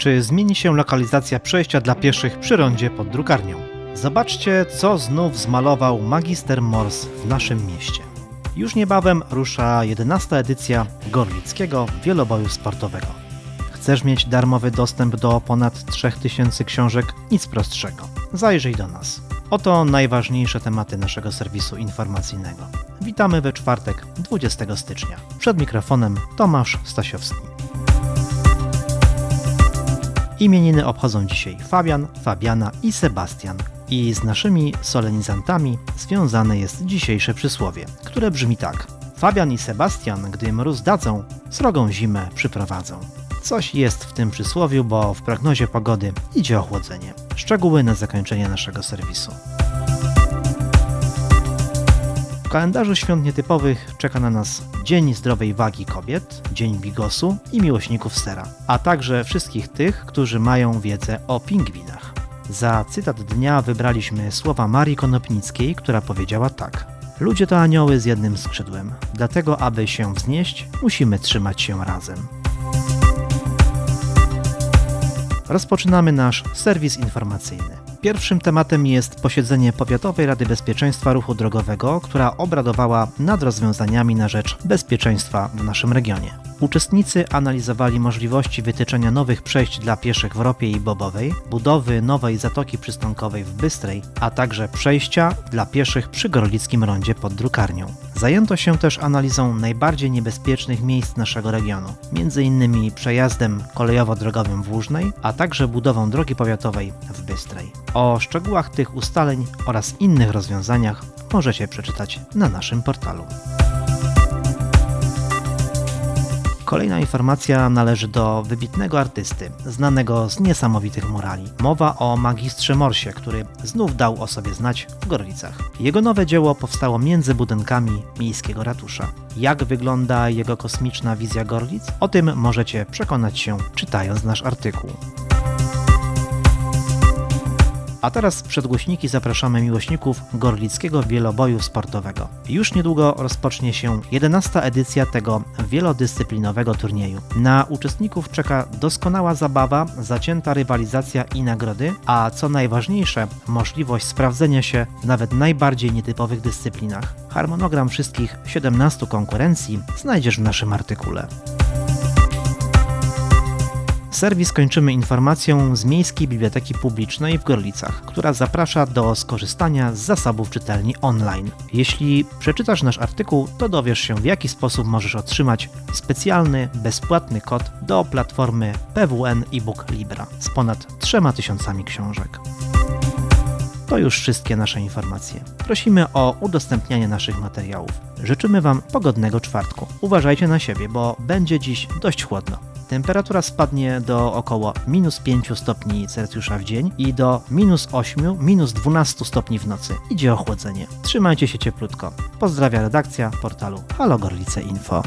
Czy zmieni się lokalizacja przejścia dla pieszych przy rondzie pod drukarnią? Zobaczcie, co znów zmalował magister Mors w naszym mieście. Już niebawem rusza 11 edycja Gorlickiego Wieloboju Sportowego. Chcesz mieć darmowy dostęp do ponad 3000 książek? Nic prostszego. Zajrzyj do nas. Oto najważniejsze tematy naszego serwisu informacyjnego. Witamy we czwartek, 20 stycznia. Przed mikrofonem Tomasz Stasiowski. Imieniny obchodzą dzisiaj Fabian, Fabiana i Sebastian. I z naszymi solenizantami związane jest dzisiejsze przysłowie, które brzmi tak. Fabian i Sebastian, gdy mróz dadzą, srogą zimę przyprowadzą. Coś jest w tym przysłowiu, bo w prognozie pogody idzie ochłodzenie. Szczegóły na zakończenie naszego serwisu. W kalendarzu świąt nietypowych czeka na nas Dzień Zdrowej Wagi Kobiet, Dzień Bigosu i Miłośników Sera, a także wszystkich tych, którzy mają wiedzę o pingwinach. Za cytat dnia wybraliśmy słowa Marii Konopnickiej, która powiedziała tak. Ludzie to anioły z jednym skrzydłem, dlatego aby się wznieść, musimy trzymać się razem. Rozpoczynamy nasz serwis informacyjny. Pierwszym tematem jest posiedzenie Powiatowej Rady Bezpieczeństwa Ruchu Drogowego, która obradowała nad rozwiązaniami na rzecz bezpieczeństwa w naszym regionie. Uczestnicy analizowali możliwości wytyczenia nowych przejść dla pieszych w Ropie i Bobowej, budowy nowej zatoki przystankowej w Bystrej, a także przejścia dla pieszych przy Gorlickim Rondzie pod Drukarnią. Zajęto się też analizą najbardziej niebezpiecznych miejsc naszego regionu, m.in. przejazdem kolejowo-drogowym w Łużnej, a także budową drogi powiatowej w Bystrej. O szczegółach tych ustaleń oraz innych rozwiązaniach możecie przeczytać na naszym portalu. Kolejna informacja należy do wybitnego artysty, znanego z niesamowitych murali. Mowa o magistrze Morsie, który znów dał o sobie znać w Gorlicach. Jego nowe dzieło powstało między budynkami miejskiego ratusza. Jak wygląda jego kosmiczna wizja Gorlic? O tym możecie przekonać się czytając nasz artykuł. A teraz przed głośniki zapraszamy miłośników gorlickiego wieloboju sportowego. Już niedługo rozpocznie się 11 edycja tego wielodyscyplinowego turnieju. Na uczestników czeka doskonała zabawa, zacięta rywalizacja i nagrody, a co najważniejsze, możliwość sprawdzenia się w nawet najbardziej nietypowych dyscyplinach. Harmonogram wszystkich 17 konkurencji znajdziesz w naszym artykule. Serwis kończymy informacją z Miejskiej Biblioteki Publicznej w Gorlicach, która zaprasza do skorzystania z zasobów czytelni online. Jeśli przeczytasz nasz artykuł, to dowiesz się w jaki sposób możesz otrzymać specjalny, bezpłatny kod do platformy PWN eBook Libra z ponad 3000 książek. To już wszystkie nasze informacje. Prosimy o udostępnianie naszych materiałów. Życzymy Wam pogodnego czwartku. Uważajcie na siebie, bo będzie dziś dość chłodno. Temperatura spadnie do około minus 5 stopni Celsjusza w dzień i do minus 8, minus 12 stopni w nocy. Idzie ochłodzenie. Trzymajcie się cieplutko. Pozdrawia redakcja portalu Halo Gorlice Info.